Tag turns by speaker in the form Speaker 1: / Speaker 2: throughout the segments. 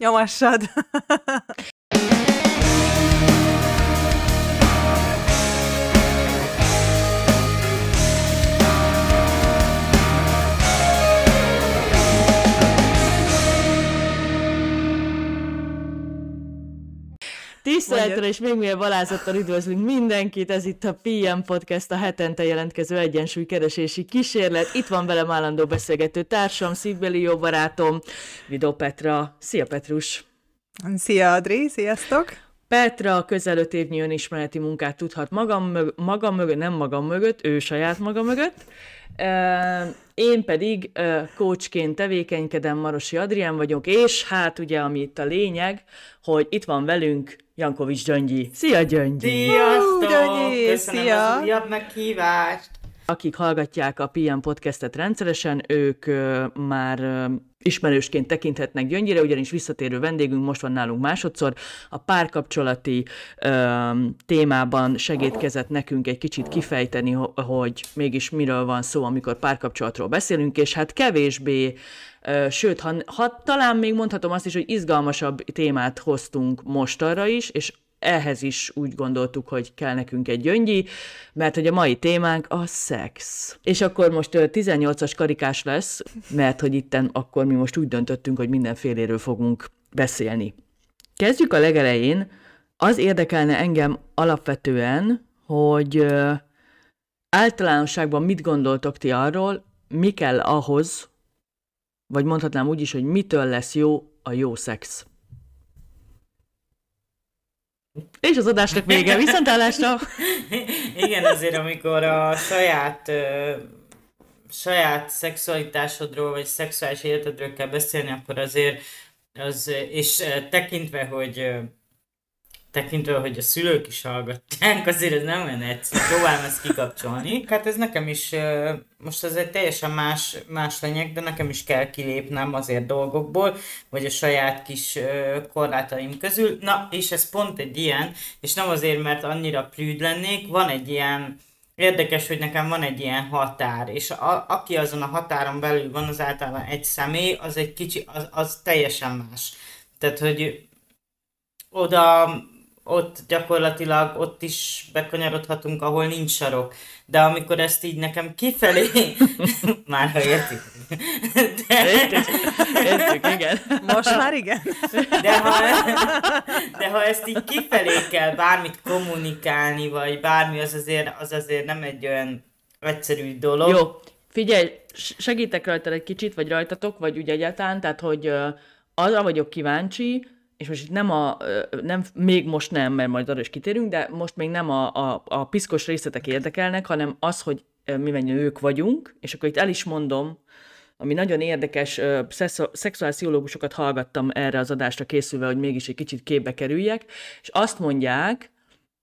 Speaker 1: É um achado.
Speaker 2: Tisztelettel és még milyen balázattal üdvözlünk mindenkit, ez itt a PM Podcast, a hetente jelentkező egyensúlykeresési kísérlet. Itt van velem állandó beszélgető társam, szívbeli jó barátom, Vidó Petra. Szia Petrus!
Speaker 1: Szia Adri, sziasztok!
Speaker 2: Petra közel öt évnyi önismereti munkát tudhat magam, mög- magam mögött, nem magam mögött, ő saját maga mögött. Én pedig coachként tevékenykedem, Marosi Adrián vagyok, és hát ugye, ami itt a lényeg, hogy itt van velünk Jankovics Gyöngyi. Szia Gyöngyi!
Speaker 3: Sziasztok!
Speaker 1: Gyöngyi,
Speaker 3: Köszönöm
Speaker 1: szia!
Speaker 3: az újabb meghívást!
Speaker 2: Akik hallgatják a PM podcastet rendszeresen, ők ö, már ö, ismerősként tekinthetnek Gyöngyire, ugyanis visszatérő vendégünk most van nálunk másodszor. A párkapcsolati ö, témában segítkezett nekünk egy kicsit kifejteni, ho- hogy mégis miről van szó, amikor párkapcsolatról beszélünk, és hát kevésbé Sőt, ha, ha talán még mondhatom azt is, hogy izgalmasabb témát hoztunk most arra is, és ehhez is úgy gondoltuk, hogy kell nekünk egy gyöngyi, mert hogy a mai témánk a szex. És akkor most ö, 18-as karikás lesz, mert hogy itten akkor mi most úgy döntöttünk, hogy mindenféléről fogunk beszélni. Kezdjük a legelején. Az érdekelne engem alapvetően, hogy általánosságban mit gondoltok ti arról, mi kell ahhoz, vagy mondhatnám úgy is, hogy mitől lesz jó a jó szex. És az adásnak vége. Viszontlátásra!
Speaker 3: Igen, azért amikor a saját ö, saját szexualitásodról, vagy szexuális életedről kell beszélni, akkor azért az, és tekintve, hogy tekintve, hogy a szülők is hallgatják, azért ez nem olyan egyszerű, próbálom ezt kikapcsolni. Hát ez nekem is, most ez egy teljesen más, más lényeg, de nekem is kell kilépnem azért dolgokból, vagy a saját kis korlátaim közül. Na, és ez pont egy ilyen, és nem azért, mert annyira prűd lennék, van egy ilyen, Érdekes, hogy nekem van egy ilyen határ, és a, aki azon a határon belül van, az általában egy személy, az egy kicsi, az, az teljesen más. Tehát, hogy oda, ott gyakorlatilag, ott is bekanyarodhatunk, ahol nincs sarok. De amikor ezt így nekem kifelé, már ha értik. De,
Speaker 2: Értjük, igen.
Speaker 1: Most már igen.
Speaker 3: de, ha, de ha ezt így kifelé kell bármit kommunikálni, vagy bármi, az azért, az azért nem egy olyan egyszerű dolog.
Speaker 2: Jó, figyelj, segítek rajta egy kicsit, vagy rajtatok, vagy úgy egyáltalán, tehát, hogy ö, arra vagyok kíváncsi, és most itt nem a, nem, még most nem, mert majd arra is kitérünk, de most még nem a, a, a piszkos részletek érdekelnek, hanem az, hogy ö, mi mennyi nők vagyunk, és akkor itt el is mondom, ami nagyon érdekes, szexuálpszichológusokat hallgattam erre az adásra készülve, hogy mégis egy kicsit képbe kerüljek, és azt mondják,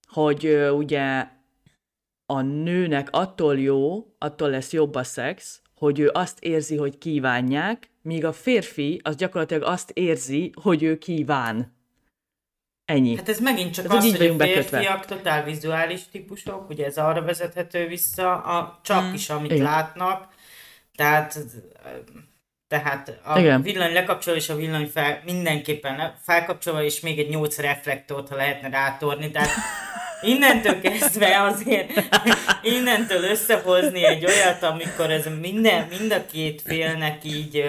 Speaker 2: hogy ugye a nőnek attól jó, attól lesz jobb a szex, hogy ő azt érzi, hogy kívánják, míg a férfi az gyakorlatilag azt érzi, hogy ő kíván. Ennyi.
Speaker 3: Hát ez megint csak
Speaker 2: úgy
Speaker 3: az,
Speaker 2: így
Speaker 3: hogy a
Speaker 2: vagyunk bekötve.
Speaker 3: férfiak totál vizuális típusok, ugye ez arra vezethető vissza, a, csak
Speaker 1: Mm.
Speaker 3: is, amit
Speaker 2: Igen.
Speaker 3: látnak, tehát tehát a
Speaker 2: Igen.
Speaker 3: villany lekapcsol és a villany fel, mindenképpen felkapcsolva, és még egy 8 reflektort, ha lehetne rátorni, tehát innentől kezdve azért, innentől összehozni egy olyat, amikor ez minden, mind a két félnek így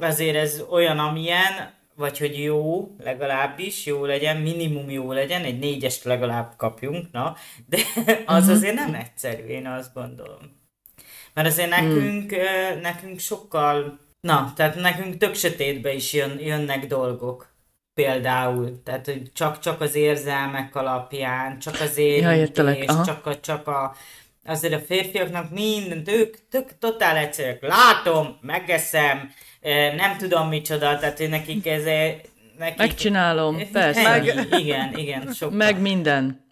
Speaker 3: azért ez olyan, amilyen, vagy hogy jó, legalábbis jó legyen, minimum jó legyen, egy négyest legalább kapjunk, na, de az azért nem egyszerű, én azt gondolom. Mert azért nekünk, ö, nekünk sokkal, na, tehát nekünk tök sötétbe is jön, jönnek dolgok. Például, tehát hogy csak, csak az érzelmek alapján, csak az érintés,
Speaker 2: aha.
Speaker 3: csak a, csak a, azért a férfiaknak mindent, ők tök totál egyszerűek. Látom, megeszem, nem tudom micsoda, tehát hogy nekik ez... Nekik,
Speaker 2: Megcsinálom, persze. Meg,
Speaker 3: igen, igen, sokkal.
Speaker 2: meg minden.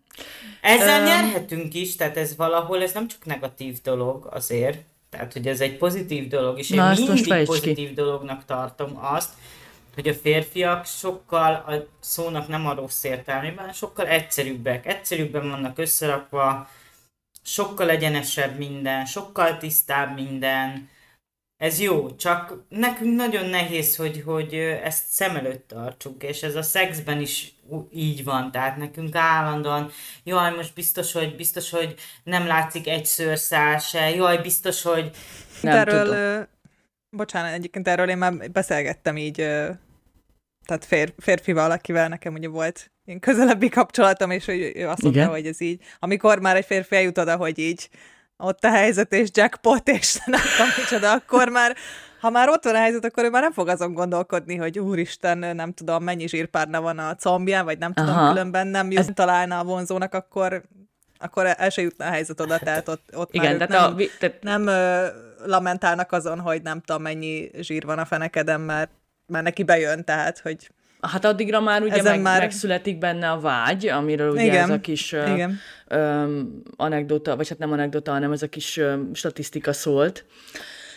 Speaker 3: Ezzel
Speaker 2: Öm.
Speaker 3: nyerhetünk is, tehát ez valahol, ez nem csak negatív dolog azért, tehát hogy ez egy pozitív dolog, és én
Speaker 2: Na, most
Speaker 3: mindig
Speaker 2: fejtsd ki.
Speaker 3: pozitív dolognak tartom azt, hogy a férfiak sokkal, a szónak nem a rossz értelmében, sokkal egyszerűbbek, egyszerűbben vannak összerakva, sokkal egyenesebb minden, sokkal tisztább minden, ez jó, csak nekünk nagyon nehéz, hogy, hogy ezt szem előtt tartsuk, és ez a szexben is így van, tehát nekünk állandóan, jaj, most biztos, hogy biztos, hogy nem látszik egy szőrszál se, jaj, biztos, hogy
Speaker 1: nem erről, tudom. bocsánat, egyébként erről én már beszélgettem így, tehát fér, férfival, akivel nekem ugye volt én közelebbi kapcsolatom, és hogy ő azt mondta, Igen? hogy ez így, amikor már egy férfi eljut oda, hogy így ott a helyzet, és jackpot, és nem tudom micsoda, akkor már, ha már ott van a helyzet, akkor ő már nem fog azon gondolkodni, hogy úristen, nem tudom, mennyi zsírpárna van a combján, vagy nem tudom, Aha. különben nem jut, Ez... találna a vonzónak, akkor akkor el se jutna a helyzet oda, tehát ott, ott Igen, már tehát nem, a, tehát... nem ö, lamentálnak azon, hogy nem tudom, mennyi zsír van a fenekeden, mert, mert neki bejön, tehát, hogy
Speaker 2: Hát addigra már ugye meg, már... megszületik benne a vágy, amiről ugye Igen. ez a kis Igen. Öm, anekdota, vagy hát nem anekdota, hanem ez a kis öm, statisztika szólt.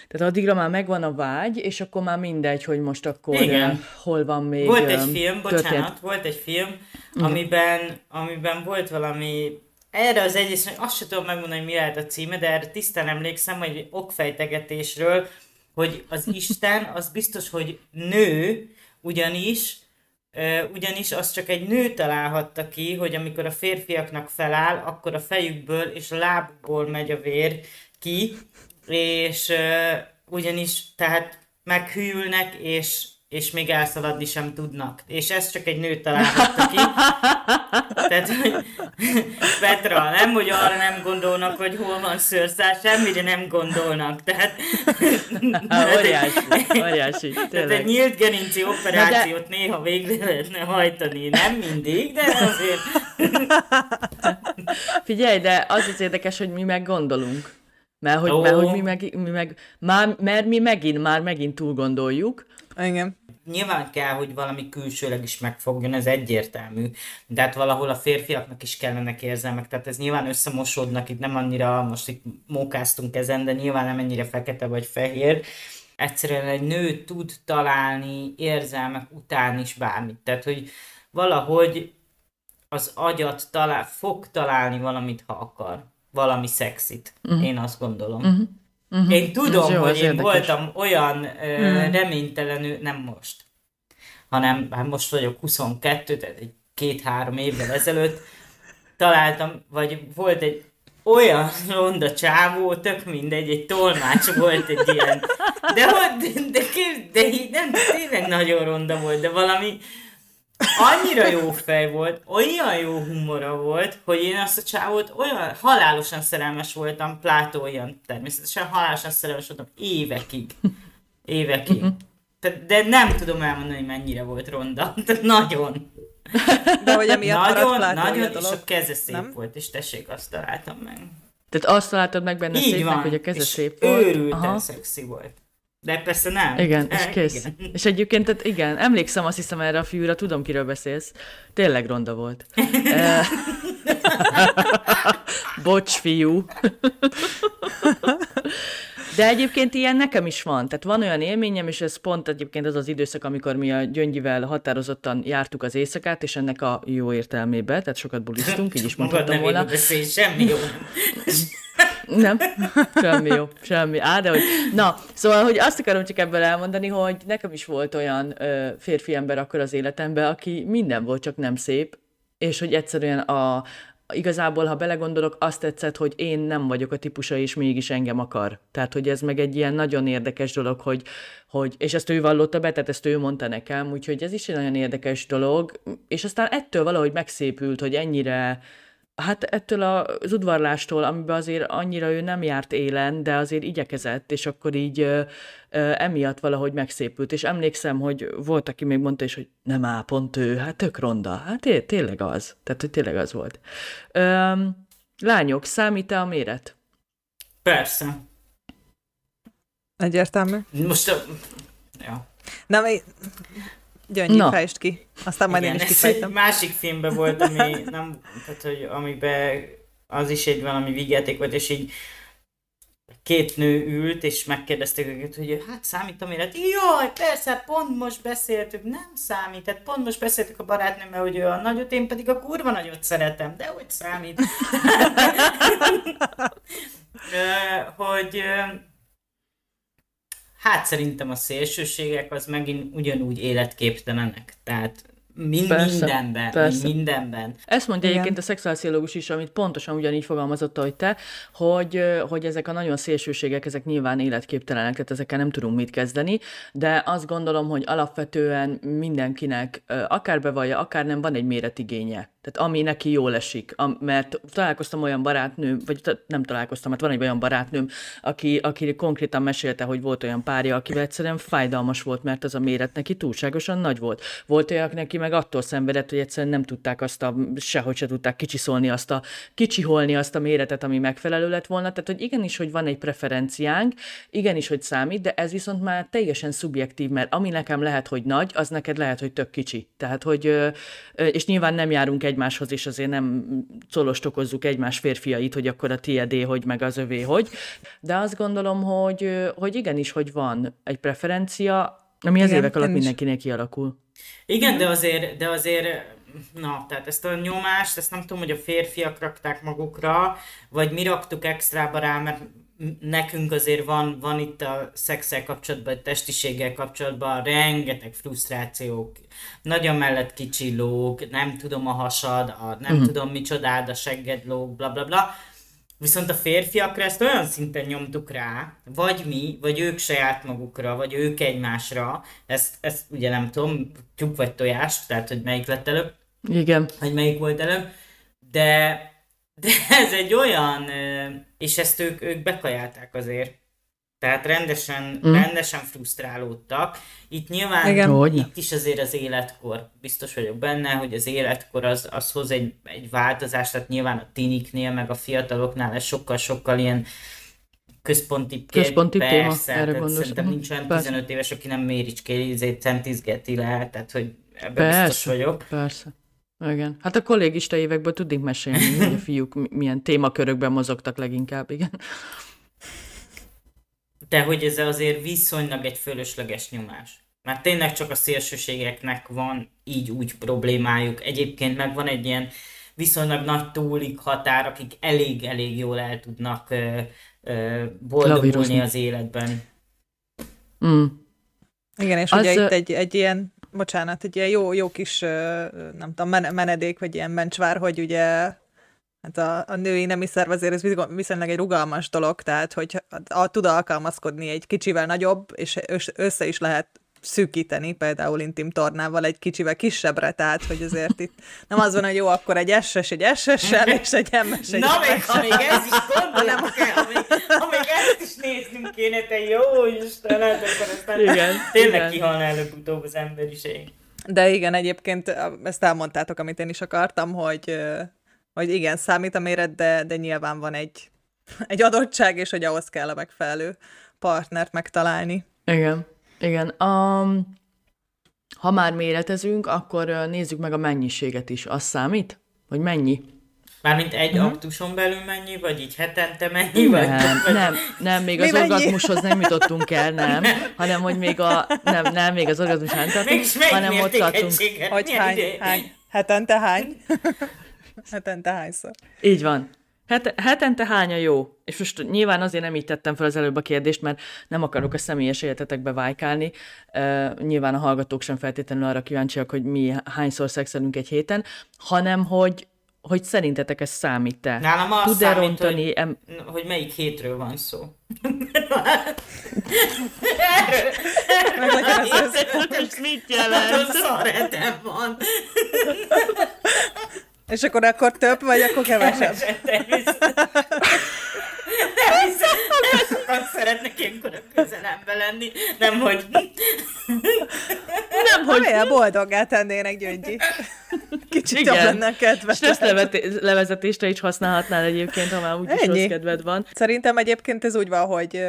Speaker 2: Tehát addigra már megvan a vágy, és akkor már mindegy, hogy most akkor Igen. hol van még
Speaker 3: Volt egy film, bocsánat, történt. volt egy film, amiben, amiben volt valami erre az egész, azt sem tudom megmondani, hogy mi lehet a címe, de erre tisztán emlékszem, hogy okfejtegetésről, hogy az Isten az biztos, hogy nő, ugyanis ugyanis az csak egy nő találhatta ki, hogy amikor a férfiaknak feláll, akkor a fejükből és a lábukból megy a vér ki, és ugyanis tehát meghűlnek, és és még elszaladni sem tudnak. És ez csak egy nő találhatta ki. Tehát, hogy Petra, nem, hogy arra nem gondolnak, hogy hol van szőrszál, semmire nem gondolnak. Tehát,
Speaker 2: Há, óriási, óriási,
Speaker 3: Tehát egy nyílt gerinci operációt de... néha végre lehetne hajtani. Nem mindig, de azért.
Speaker 2: Figyelj, de az az érdekes, hogy mi meg gondolunk. Mert hogy, oh. mert, hogy mi meg, mi meg már, mert mi megint, már megint túl gondoljuk,
Speaker 1: igen.
Speaker 3: Nyilván kell, hogy valami külsőleg is megfogjon, ez egyértelmű. De hát valahol a férfiaknak is kellenek érzelmek, tehát ez nyilván összemosódnak, itt nem annyira, most itt mókáztunk ezen, de nyilván nem ennyire fekete vagy fehér. Egyszerűen egy nő tud találni érzelmek után is bármit. Tehát, hogy valahogy az agyat talál, fog találni valamit, ha akar. Valami szexit. Uh-huh. Én azt gondolom. Uh-huh. Uh-huh. Én tudom, jó, hogy én érdekes. voltam olyan uh, uh-huh. reménytelenül, nem most, hanem hát most vagyok 22, tehát egy két-három évvel ezelőtt találtam, vagy volt egy olyan ronda csávó, tök mindegy, egy tolmács volt egy ilyen. De, de, de, de, de nem, tényleg nagyon ronda volt, de valami, annyira jó fej volt, olyan jó humora volt, hogy én azt a csávót olyan halálosan szerelmes voltam, Plátó olyan természetesen halálosan szerelmes voltam évekig. Évekig. Uh-huh. de nem tudom elmondani, mennyire volt ronda. Tehát nagyon.
Speaker 1: De hogy emiatt
Speaker 3: nagyon, nagyon, és a keze szép nem? volt, és tessék, azt találtam meg.
Speaker 2: Tehát azt találtad meg benne Így szépnek, van. hogy a keze és szép volt?
Speaker 3: őrülten szexi volt. De persze nem.
Speaker 2: Igen, és kész. Igen. És egyébként, tehát igen, emlékszem azt hiszem erre a fiúra, tudom, kiről beszélsz. Tényleg ronda volt. Bocs, fiú. De egyébként ilyen nekem is van. Tehát van olyan élményem, és ez pont egyébként az az időszak, amikor mi a Gyöngyivel határozottan jártuk az éjszakát, és ennek a jó értelmébe, tehát sokat bulisztunk, így is mondhatom volna.
Speaker 3: Nem semmi jó.
Speaker 2: Nem, semmi jó, semmi. Á, de hogy... Na, szóval, hogy azt akarom csak ebből elmondani, hogy nekem is volt olyan ö, férfi ember akkor az életemben, aki minden volt, csak nem szép, és hogy egyszerűen a, igazából, ha belegondolok, azt tetszett, hogy én nem vagyok a típusa, és mégis engem akar. Tehát, hogy ez meg egy ilyen nagyon érdekes dolog, hogy, hogy és ezt ő vallotta be, tehát ezt ő mondta nekem, úgyhogy ez is egy nagyon érdekes dolog, és aztán ettől valahogy megszépült, hogy ennyire, Hát ettől az udvarlástól, amiben azért annyira ő nem járt élen, de azért igyekezett, és akkor így ö, ö, emiatt valahogy megszépült. És emlékszem, hogy volt, aki még mondta is, hogy nem áll, pont ő, hát tök ronda. Hát té- tényleg az. Tehát, hogy tényleg az volt. Ö, lányok, számít-e a méret?
Speaker 3: Persze.
Speaker 1: Egyértelmű.
Speaker 3: Most a... Ja.
Speaker 1: Nem, Gyöngyi, no. fejtsd ki. Aztán majd
Speaker 3: Igen,
Speaker 1: én is kifejtem.
Speaker 3: egy másik filmben volt, ami, nem, tehát, hogy amiben az is egy valami vigyáték volt, és így két nő ült, és megkérdezték őket, hogy hát számít a méret. Jaj, persze, pont most beszéltük, nem számít, tehát pont most beszéltük a barátnőmmel, hogy ő a nagyot, én pedig a kurva nagyot szeretem, de hogy számít. hogy Hát szerintem a szélsőségek az megint ugyanúgy életképtelenek. Tehát Mind,
Speaker 2: persze,
Speaker 3: mindenben, persze. mindenben.
Speaker 2: Ezt mondja Igen. egyébként a szexuálpszichológus is, amit pontosan ugyanígy fogalmazott, hogy te, hogy, hogy ezek a nagyon szélsőségek, ezek nyilván életképtelenek, tehát ezekkel nem tudunk mit kezdeni, de azt gondolom, hogy alapvetően mindenkinek akár bevallja, akár nem van egy méretigénye. Tehát ami neki jól esik. Mert találkoztam olyan barátnőm, vagy nem találkoztam, mert van egy olyan barátnőm, aki, aki konkrétan mesélte, hogy volt olyan párja, akivel egyszerűen fájdalmas volt, mert az a méret neki túlságosan nagy volt. Volt olyan, neki meg attól szenvedett, hogy egyszerűen nem tudták azt a, sehogy se tudták kicsiszolni azt a, kicsiholni azt a méretet, ami megfelelő lett volna. Tehát, hogy igenis, hogy van egy preferenciánk, igenis, hogy számít, de ez viszont már teljesen szubjektív, mert ami nekem lehet, hogy nagy, az neked lehet, hogy tök kicsi. Tehát, hogy, és nyilván nem járunk egymáshoz, és azért nem szolostokozzuk egymás férfiait, hogy akkor a tiédé, hogy meg az övé, hogy. De azt gondolom, hogy, hogy igenis, hogy van egy preferencia, ami az Igen, évek alatt mindenkinek kialakul.
Speaker 3: Igen, de azért, de azért na, tehát ezt a nyomást, ezt nem tudom, hogy a férfiak rakták magukra, vagy mi raktuk extrába rá, mert nekünk azért van, van itt a szexel kapcsolatban, a testiséggel kapcsolatban rengeteg frusztrációk, nagyon mellett kicsillók, nem tudom a hasad, a nem uh-huh. tudom micsodád, a segged lóg, bla bla bla. Viszont a férfiakra ezt olyan szinten nyomtuk rá, vagy mi, vagy ők saját magukra, vagy ők egymásra, ezt, ezt ugye nem tudom, tyúk vagy tojás, tehát hogy melyik lett előbb.
Speaker 2: Igen.
Speaker 3: Hogy melyik volt előbb. De, de ez egy olyan, és ezt ők, ők bekajálták azért. Tehát rendesen, mm. rendesen frusztrálódtak. Itt nyilván Igen. itt is azért az életkor, biztos vagyok benne, hogy az életkor az, az hoz egy, egy változást, tehát nyilván a tiniknél, meg a fiataloknál ez sokkal-sokkal ilyen központi,
Speaker 2: központi
Speaker 3: persze,
Speaker 2: téma, erre
Speaker 3: gondolom. Szerintem nincs olyan 15 éves, aki nem méricskélizét centizgeti le, tehát hogy ebben persze, biztos vagyok.
Speaker 2: Persze. Igen. Hát a kollégista évekből tudnék mesélni, hogy a fiúk milyen témakörökben mozogtak leginkább, igen.
Speaker 3: De hogy ez azért viszonylag egy fölösleges nyomás. Mert tényleg csak a szélsőségeknek van így úgy problémájuk. Egyébként meg van egy ilyen viszonylag nagy túlik határ, akik elég-elég jól el tudnak ö, ö, boldogulni az életben.
Speaker 1: Mm. Igen, és az, ugye itt egy, egy ilyen, bocsánat, egy ilyen jó, jó kis, nem tudom, menedék, vagy ilyen mencsvár, hogy ugye hát a, a női nemi szerv azért ez viszonylag egy rugalmas dolog, tehát hogy a, a, tud alkalmazkodni egy kicsivel nagyobb, és össze is lehet szűkíteni, például intim tornával egy kicsivel kisebbre, tehát hogy azért itt nem az van, hogy jó, akkor egy SS, egy SS-sel, és egy MS, egy
Speaker 3: Na még, ha még ez is gondolom amíg ezt is néznünk kéne, te jó Istenet, akkor aztán igen, tényleg igen. kihalna előbb-utóbb az emberiség.
Speaker 1: De igen, egyébként ezt elmondtátok, amit én is akartam, hogy hogy igen, számít a méret, de, de nyilván van egy, egy adottság, és hogy ahhoz kell a megfelelő partnert megtalálni.
Speaker 2: Igen, igen. Um, ha már méretezünk, akkor nézzük meg a mennyiséget is. Az számít? Hogy mennyi?
Speaker 3: Mármint egy uh-huh. aktuson belül mennyi, vagy így hetente mennyi?
Speaker 2: Vagy, nem, vagy... nem, nem, még Mi az mennyi? orgazmushoz nem jutottunk el, nem, hanem hogy még a, nem, nem, még az orgazmus nem tartunk, hanem ott tartunk.
Speaker 1: Hogy hány, hány, hetente hány? Hetente hányszor?
Speaker 2: Így van. Het, hetente hány a jó? És most nyilván azért nem így tettem fel az előbb a kérdést, mert nem akarok a személyes életetekbe vájkálni. Uh, nyilván a hallgatók sem feltétlenül arra kíváncsiak, hogy mi hányszor szexelünk egy héten, hanem hogy hogy szerintetek ez számít-e?
Speaker 3: Nálam az Tud-e számít, rontani, hogy, em... hogy melyik hétről van szó.
Speaker 2: Most mit jelent?
Speaker 3: Szar van.
Speaker 1: És akkor akkor több, vagy akkor kevesebb?
Speaker 3: Nem sokan szeretnek ilyenkor a közelembe lenni, nem hogy...
Speaker 1: Nem, hogy... Olyan boldoggá tennének, Gyöngyi. Kicsit Igen. jobb lenne kedves.
Speaker 2: Stressz levezetésre is használhatnál egyébként, ha már úgyis rossz kedved van.
Speaker 1: Szerintem egyébként ez úgy van, hogy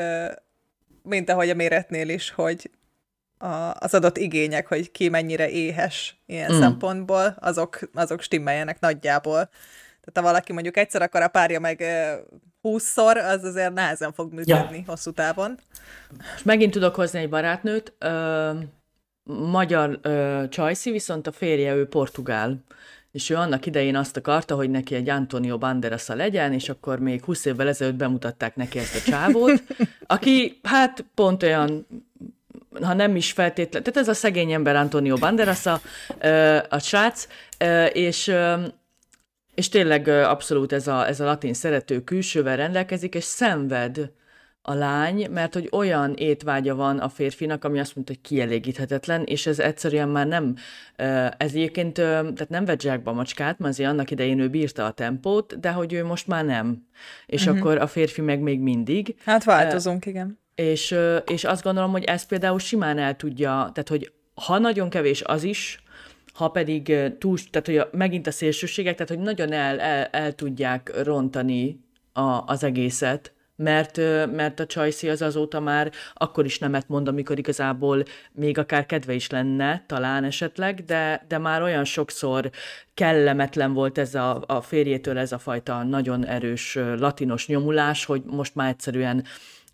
Speaker 1: mint ahogy a méretnél is, hogy a, az adott igények, hogy ki mennyire éhes ilyen mm. szempontból, azok, azok stimmeljenek nagyjából. Tehát ha valaki mondjuk egyszer akar a párja meg húszszor, az azért nehezen fog működni ja. hosszú távon.
Speaker 2: És megint tudok hozni egy barátnőt, ö, magyar ö, csajszi, viszont a férje ő portugál és ő annak idején azt akarta, hogy neki egy Antonio Banderasa legyen, és akkor még 20 évvel ezelőtt bemutatták neki ezt a csávót, aki hát pont olyan ha nem is feltétlen, tehát ez a szegény ember Antonio Banderas a, a srác, és és tényleg abszolút ez a, ez a latin szerető külsővel rendelkezik, és szenved a lány, mert hogy olyan étvágya van a férfinak, ami azt mondta, hogy kielégíthetetlen, és ez egyszerűen már nem, ez egyébként, tehát nem vett zsákba a macskát, mert azért annak idején ő bírta a tempót, de hogy ő most már nem. És uh-huh. akkor a férfi meg még mindig.
Speaker 1: Hát változunk, igen.
Speaker 2: És, és azt gondolom, hogy ez például simán el tudja, tehát hogy ha nagyon kevés az is, ha pedig túl, tehát hogy a, megint a szélsőségek, tehát hogy nagyon el, el, el tudják rontani a, az egészet, mert, mert a Csajci az azóta már akkor is nemet mond, amikor igazából még akár kedve is lenne, talán esetleg, de, de már olyan sokszor kellemetlen volt ez a, a férjétől ez a fajta nagyon erős latinos nyomulás, hogy most már egyszerűen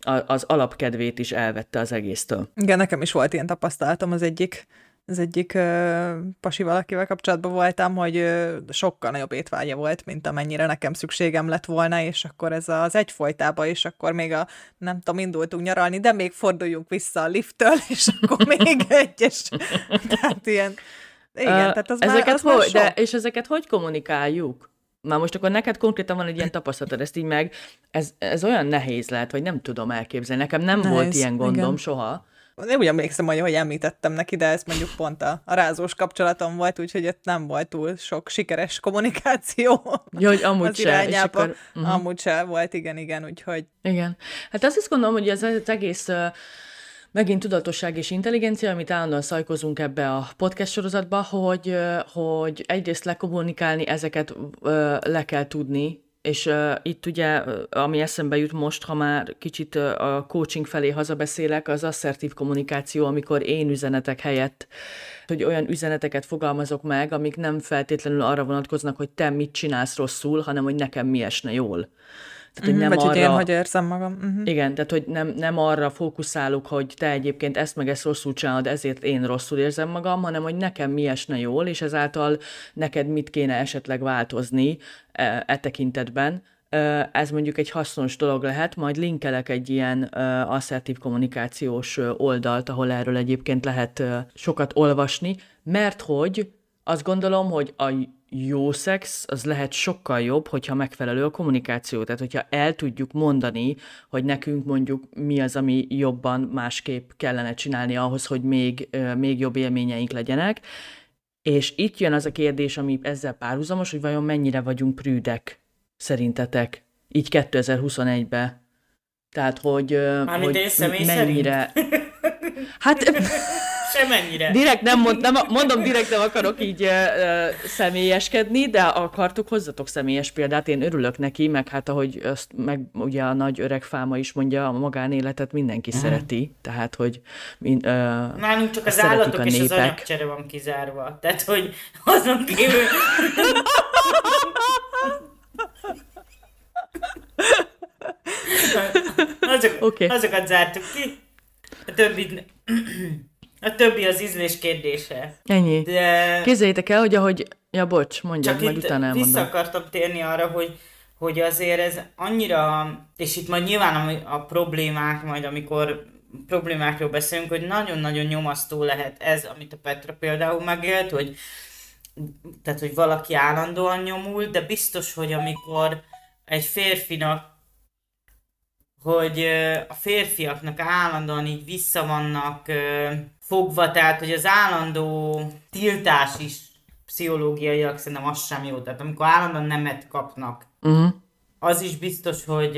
Speaker 2: az alapkedvét is elvette az egésztől.
Speaker 1: Igen, nekem is volt ilyen tapasztalatom az egyik az egyik ö, pasi valakivel kapcsolatban voltam, hogy ö, sokkal nagyobb étvágya volt, mint amennyire nekem szükségem lett volna, és akkor ez az egyfolytában, és akkor még a, nem tudom, indultunk nyaralni, de még forduljunk vissza a lifttől, és akkor még egyes. tehát ilyen, igen, uh, tehát az
Speaker 2: ezeket
Speaker 1: már, az
Speaker 2: hogy,
Speaker 1: már sok.
Speaker 2: de, És ezeket hogy kommunikáljuk? Már most akkor neked konkrétan van egy ilyen tapasztalatod, ezt így meg, ez, ez olyan nehéz lehet, vagy nem tudom elképzelni. Nekem nem nehéz, volt ilyen gondom igen. soha
Speaker 1: nem úgy emlékszem, hogy, hogy említettem neki, de ez mondjuk pont a, a rázós kapcsolatom volt, úgyhogy ott nem volt túl sok sikeres kommunikáció.
Speaker 2: Ja, hogy amúgy az se. És
Speaker 1: akkor, uh-huh. Amúgy se volt, igen, igen, úgyhogy...
Speaker 2: Igen. Hát azt is gondolom, hogy ez az egész uh, megint tudatosság és intelligencia, amit állandóan szajkozunk ebbe a podcast sorozatba, hogy, hogy egyrészt lekommunikálni, ezeket le kell tudni, és uh, itt ugye, ami eszembe jut most, ha már kicsit uh, a coaching felé hazabeszélek, az asszertív kommunikáció, amikor én üzenetek helyett, hogy olyan üzeneteket fogalmazok meg, amik nem feltétlenül arra vonatkoznak, hogy te mit csinálsz rosszul, hanem hogy nekem mi esne jól.
Speaker 1: Tehát, hogy mhm, nem Vagy arra, hogy én hogy érzem magam. Uh-huh.
Speaker 2: Igen, tehát hogy nem, nem arra fókuszálok, hogy te egyébként ezt meg ezt rosszul csinálod, ezért én rosszul érzem magam, hanem hogy nekem mi esne jól, és ezáltal neked mit kéne esetleg változni e, e tekintetben. Ez mondjuk egy hasznos dolog lehet, majd linkelek egy ilyen asszertív kommunikációs oldalt, ahol erről egyébként lehet sokat olvasni, mert hogy azt gondolom, hogy a jó szex az lehet sokkal jobb, hogyha megfelelő a kommunikáció. Tehát, hogyha el tudjuk mondani, hogy nekünk mondjuk mi az, ami jobban másképp kellene csinálni ahhoz, hogy még, még jobb élményeink legyenek. És itt jön az a kérdés, ami ezzel párhuzamos, hogy vajon mennyire vagyunk prűdek szerintetek, így 2021-ben. Tehát, hogy,
Speaker 3: Mármint hogy mennyire...
Speaker 2: Hát
Speaker 3: Semennyire.
Speaker 2: Direkt nem, mond, nem mondom, direkt nem akarok így uh, személyeskedni, de akartok, hozzatok személyes példát, én örülök neki, meg hát ahogy azt meg ugye a nagy öreg fáma is mondja, a magánéletet mindenki mm. szereti, tehát hogy min, uh,
Speaker 3: Nálunk csak az állatok és az anyagcsere van kizárva, tehát hogy azon kívül... Azok, okay. Azokat zártuk ki, a többit a többi az ízlés kérdése.
Speaker 2: Ennyi. De... Képzeljétek el, hogy ahogy... Ja, bocs, mondjad,
Speaker 3: Csak
Speaker 2: majd utána elmondom.
Speaker 3: vissza akartam térni arra, hogy, hogy azért ez annyira, és itt majd nyilván a, a problémák, majd amikor problémákról beszélünk, hogy nagyon-nagyon nyomasztó lehet ez, amit a Petra például megélt, hogy tehát, hogy valaki állandóan nyomul, de biztos, hogy amikor egy férfinak hogy a férfiaknak állandóan így vissza vannak fogva, tehát hogy az állandó tiltás is pszichológiaiak szerintem az sem jó. Tehát amikor állandóan nemet kapnak, uh-huh. az is biztos, hogy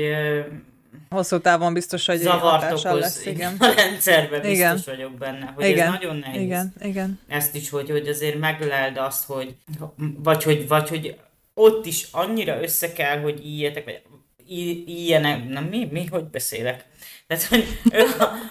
Speaker 1: Hosszú távon biztos, hogy
Speaker 3: zavart okoz lesz, igen. a rendszerben, biztos igen. vagyok benne, hogy igen. ez nagyon nehéz.
Speaker 1: Igen, igen.
Speaker 3: Ezt is, hogy, hogy azért megleld azt, hogy vagy hogy, vagy hogy ott is annyira össze kell, hogy íjetek, vagy ilyenek, na mi, mi, hogy beszélek? Tehát, hogy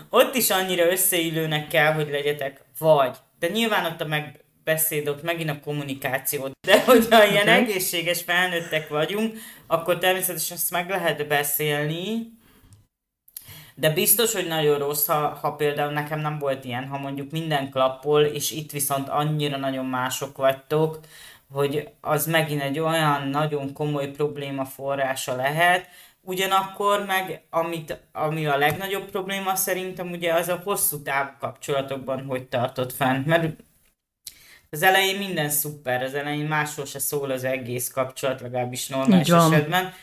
Speaker 3: ott is annyira összeillőnek kell, hogy legyetek, vagy. De nyilván ott a megbeszéd, ott megint a kommunikáció. De hogyha ilyen okay. egészséges felnőttek vagyunk, akkor természetesen ezt meg lehet beszélni, de biztos, hogy nagyon rossz, ha, ha például nekem nem volt ilyen, ha mondjuk minden klappol, és itt viszont annyira nagyon mások vagytok, hogy az megint egy olyan nagyon komoly probléma forrása lehet, ugyanakkor meg, amit, ami a legnagyobb probléma szerintem ugye az a hosszú távú kapcsolatokban hogy tartott fent, mert az elején minden szuper, az elején másról se szól az egész kapcsolat, legalábbis normális esetben,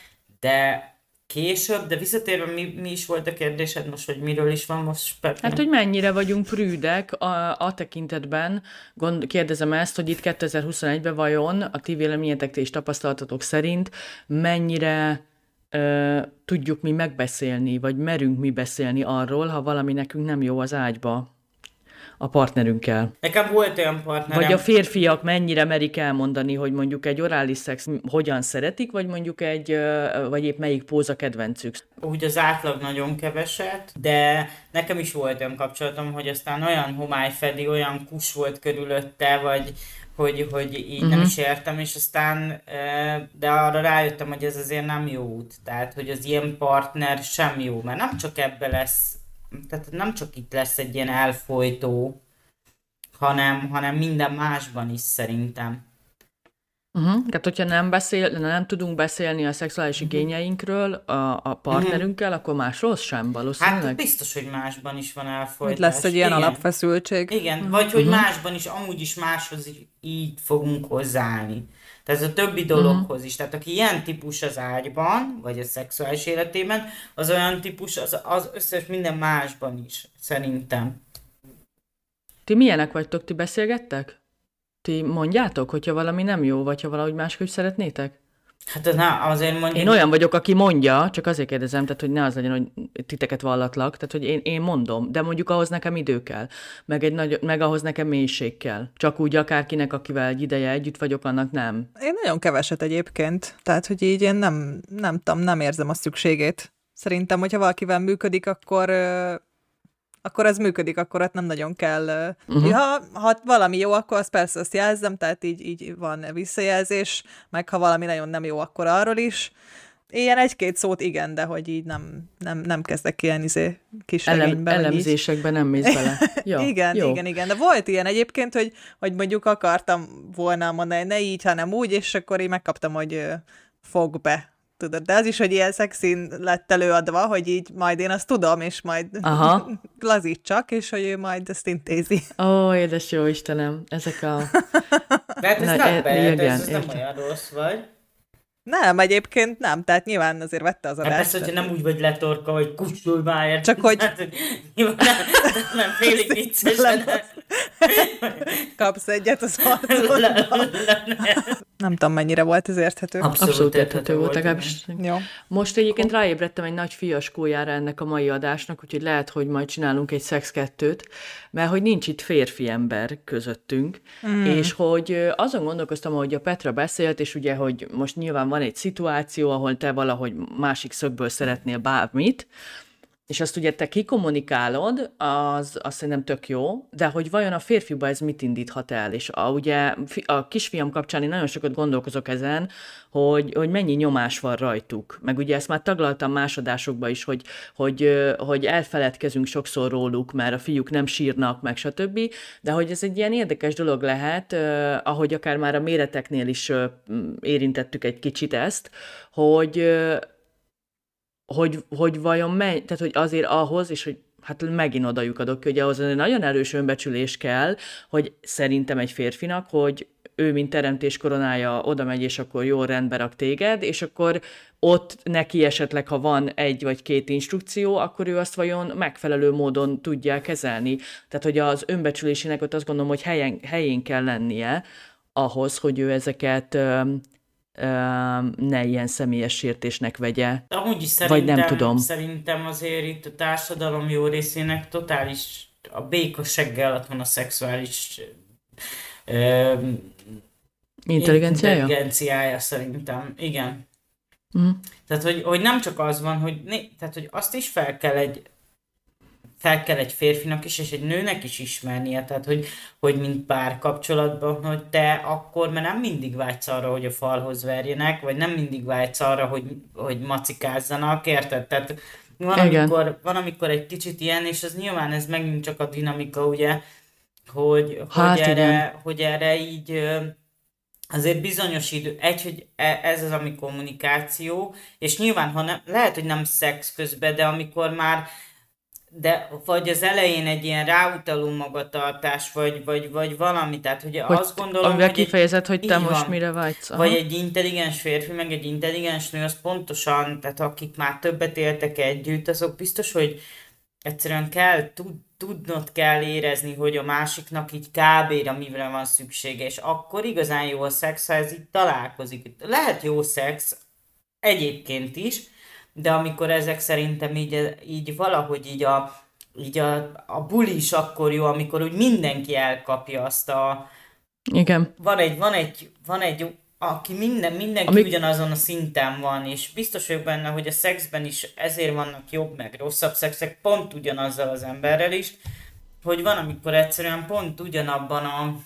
Speaker 3: de később, de visszatérve mi, mi is volt a kérdésed most, hogy miről is van most
Speaker 2: Pepi? Hát, hogy mennyire vagyunk prűdek a, a tekintetben, gond, kérdezem ezt, hogy itt 2021-ben vajon a ti véleményetek és tapasztalatatok szerint mennyire ö, tudjuk mi megbeszélni, vagy merünk mi beszélni arról, ha valami nekünk nem jó az ágyba a partnerünkkel.
Speaker 3: Nekem volt olyan partnerem.
Speaker 2: Vagy a férfiak mennyire merik elmondani, hogy mondjuk egy orális szex hogyan szeretik, vagy mondjuk egy, vagy épp melyik póza kedvencük.
Speaker 3: Úgy az átlag nagyon keveset, de nekem is volt olyan kapcsolatom, hogy aztán olyan homály fedi, olyan kus volt körülötte, vagy hogy, hogy így uh-huh. nem mhm. is értem, és aztán, de arra rájöttem, hogy ez azért nem jó út. Tehát, hogy az ilyen partner sem jó, mert nem csak ebbe lesz tehát nem csak itt lesz egy ilyen elfolytó, hanem, hanem minden másban is szerintem.
Speaker 2: Uh-huh. Tehát, hogyha nem, beszél, nem tudunk beszélni a szexuális uh-huh. igényeinkről a, a partnerünkkel, uh-huh. akkor másról sem valószínűleg? Hát
Speaker 3: biztos, hogy másban is van elfolytás. Hogy
Speaker 1: lesz egy ilyen Igen. alapfeszültség.
Speaker 3: Igen, uh-huh. vagy hogy uh-huh. másban is, amúgy is máshoz így fogunk hozzáállni. Tehát ez a többi dologhoz uh-huh. is. Tehát aki ilyen típus az ágyban, vagy a szexuális életében, az olyan típus az, az összes minden másban is, szerintem.
Speaker 2: Ti milyenek vagytok? Ti beszélgettek? Ti mondjátok, hogyha valami nem jó, vagy ha valahogy máshogy szeretnétek?
Speaker 3: Hát na, azért mondjuk...
Speaker 2: Én olyan vagyok, aki mondja, csak azért kérdezem, tehát hogy ne az legyen, hogy titeket vallatlak, tehát hogy én, én mondom, de mondjuk ahhoz nekem idő kell, meg, egy nagy, meg ahhoz nekem mélység kell. Csak úgy akárkinek, akivel egy ideje együtt vagyok, annak nem.
Speaker 1: Én nagyon keveset egyébként, tehát hogy így én nem, nem tudom, nem érzem a szükségét. Szerintem, hogyha valakivel működik, akkor akkor ez működik, akkor ott nem nagyon kell. Uh-huh. Ha, ha valami jó, akkor azt persze azt jelzem, tehát így, így van visszajelzés, meg ha valami nagyon nem jó, akkor arról is. Ilyen egy-két szót igen, de hogy így nem, nem, nem kezdek ilyen izé, kis Elem.
Speaker 2: Elemzésekben nem mész bele.
Speaker 1: Ja, igen, jó. igen, igen. De volt ilyen egyébként, hogy, hogy mondjuk akartam volna mondani, ne így, hanem úgy, és akkor én megkaptam, hogy fog be tudod, de az is, hogy ilyen szexin lett előadva, hogy így majd én azt tudom, és majd Aha. lazítsak, és hogy ő majd ezt intézi.
Speaker 2: Ó, édes jó Istenem, ezek a...
Speaker 3: Mert ez Na, nem e, bejött, ez, ez nem olyan rossz, vagy?
Speaker 1: Nem, egyébként nem, tehát nyilván azért vette az adást.
Speaker 3: Hát persze, hogyha nem úgy vagy letorka, hogy kussulj már,
Speaker 1: Csak hogy... Hát,
Speaker 3: nyilván nem, nem félig vicces.
Speaker 1: Kapsz egyet az arcodba. nem tudom, mennyire volt ez érthető.
Speaker 2: Abszolút, Abszolút érthető volt, legalábbis. Jó. Most egyébként ráébredtem egy nagy fiaskójára ennek a mai adásnak, úgyhogy lehet, hogy majd csinálunk egy szex kettőt, mert hogy nincs itt férfi ember közöttünk, mm. és hogy azon gondolkoztam, hogy a Petra beszélt, és ugye, hogy most nyilván van egy szituáció, ahol te valahogy másik szögből szeretnél bármit, és azt ugye te kikommunikálod, az azt szerintem tök jó, de hogy vajon a férfiba ez mit indíthat el? És a, ugye a kisfiam kapcsán én nagyon sokat gondolkozok ezen, hogy, hogy mennyi nyomás van rajtuk. Meg ugye ezt már taglaltam másodásokba is, hogy, hogy, hogy elfeledkezünk sokszor róluk, mert a fiúk nem sírnak, meg stb. De hogy ez egy ilyen érdekes dolog lehet, ahogy akár már a méreteknél is érintettük egy kicsit ezt, hogy hogy, hogy vajon menj, tehát hogy azért ahhoz, és hogy hát megint oda lyukadok ki, hogy ahhoz egy nagyon erős önbecsülés kell, hogy szerintem egy férfinak, hogy ő, mint teremtés koronája oda megy, és akkor jó rendbe rak téged, és akkor ott neki esetleg, ha van egy vagy két instrukció, akkor ő azt vajon megfelelő módon tudja kezelni. Tehát, hogy az önbecsülésének ott azt gondolom, hogy helyen, helyén kell lennie ahhoz, hogy ő ezeket ne ilyen személyes sértésnek vegye.
Speaker 3: Amúgy is vagy nem tudom. Szerintem azért itt a társadalom jó részének totális a béka segge alatt van a szexuális
Speaker 2: intelligenciája?
Speaker 3: intelligenciája szerintem. Igen. Mm. Tehát, hogy, hogy nem csak az van, hogy, né, tehát, hogy azt is fel kell egy fel kell egy férfinak is, és egy nőnek is ismernie, tehát hogy, hogy mint pár kapcsolatban, hogy te akkor, mert nem mindig vágysz arra, hogy a falhoz verjenek, vagy nem mindig vágysz arra, hogy, hogy macikázzanak, érted? Tehát van amikor, van, amikor egy kicsit ilyen, és az nyilván ez megint csak a dinamika, ugye, hogy, hát hogy, erre, hogy erre így azért bizonyos idő, egy, hogy e, ez az, ami kommunikáció, és nyilván, ha nem, lehet, hogy nem szex közben, de amikor már de vagy az elején egy ilyen ráutaló magatartás, vagy, vagy, vagy valami, tehát hogy, hogy azt gondolom,
Speaker 2: amivel hogy kifejezed, hogy te most van, mire vágysz.
Speaker 3: Aha. Vagy egy intelligens férfi, meg egy intelligens nő, az pontosan, tehát akik már többet éltek együtt, azok biztos, hogy egyszerűen kell, tud, tudnod kell érezni, hogy a másiknak így kb mire van szüksége, és akkor igazán jó a szex, ha ez így találkozik. Lehet jó szex, egyébként is, de amikor ezek szerintem így, így valahogy így a, így a, a buli is akkor jó, amikor úgy mindenki elkapja azt a...
Speaker 2: Igen.
Speaker 3: Van egy, van egy, van egy aki minden, mindenki Amik... ugyanazon a szinten van, és biztos vagyok benne, hogy a szexben is ezért vannak jobb meg rosszabb szexek, pont ugyanazzal az emberrel is, hogy van, amikor egyszerűen pont ugyanabban a,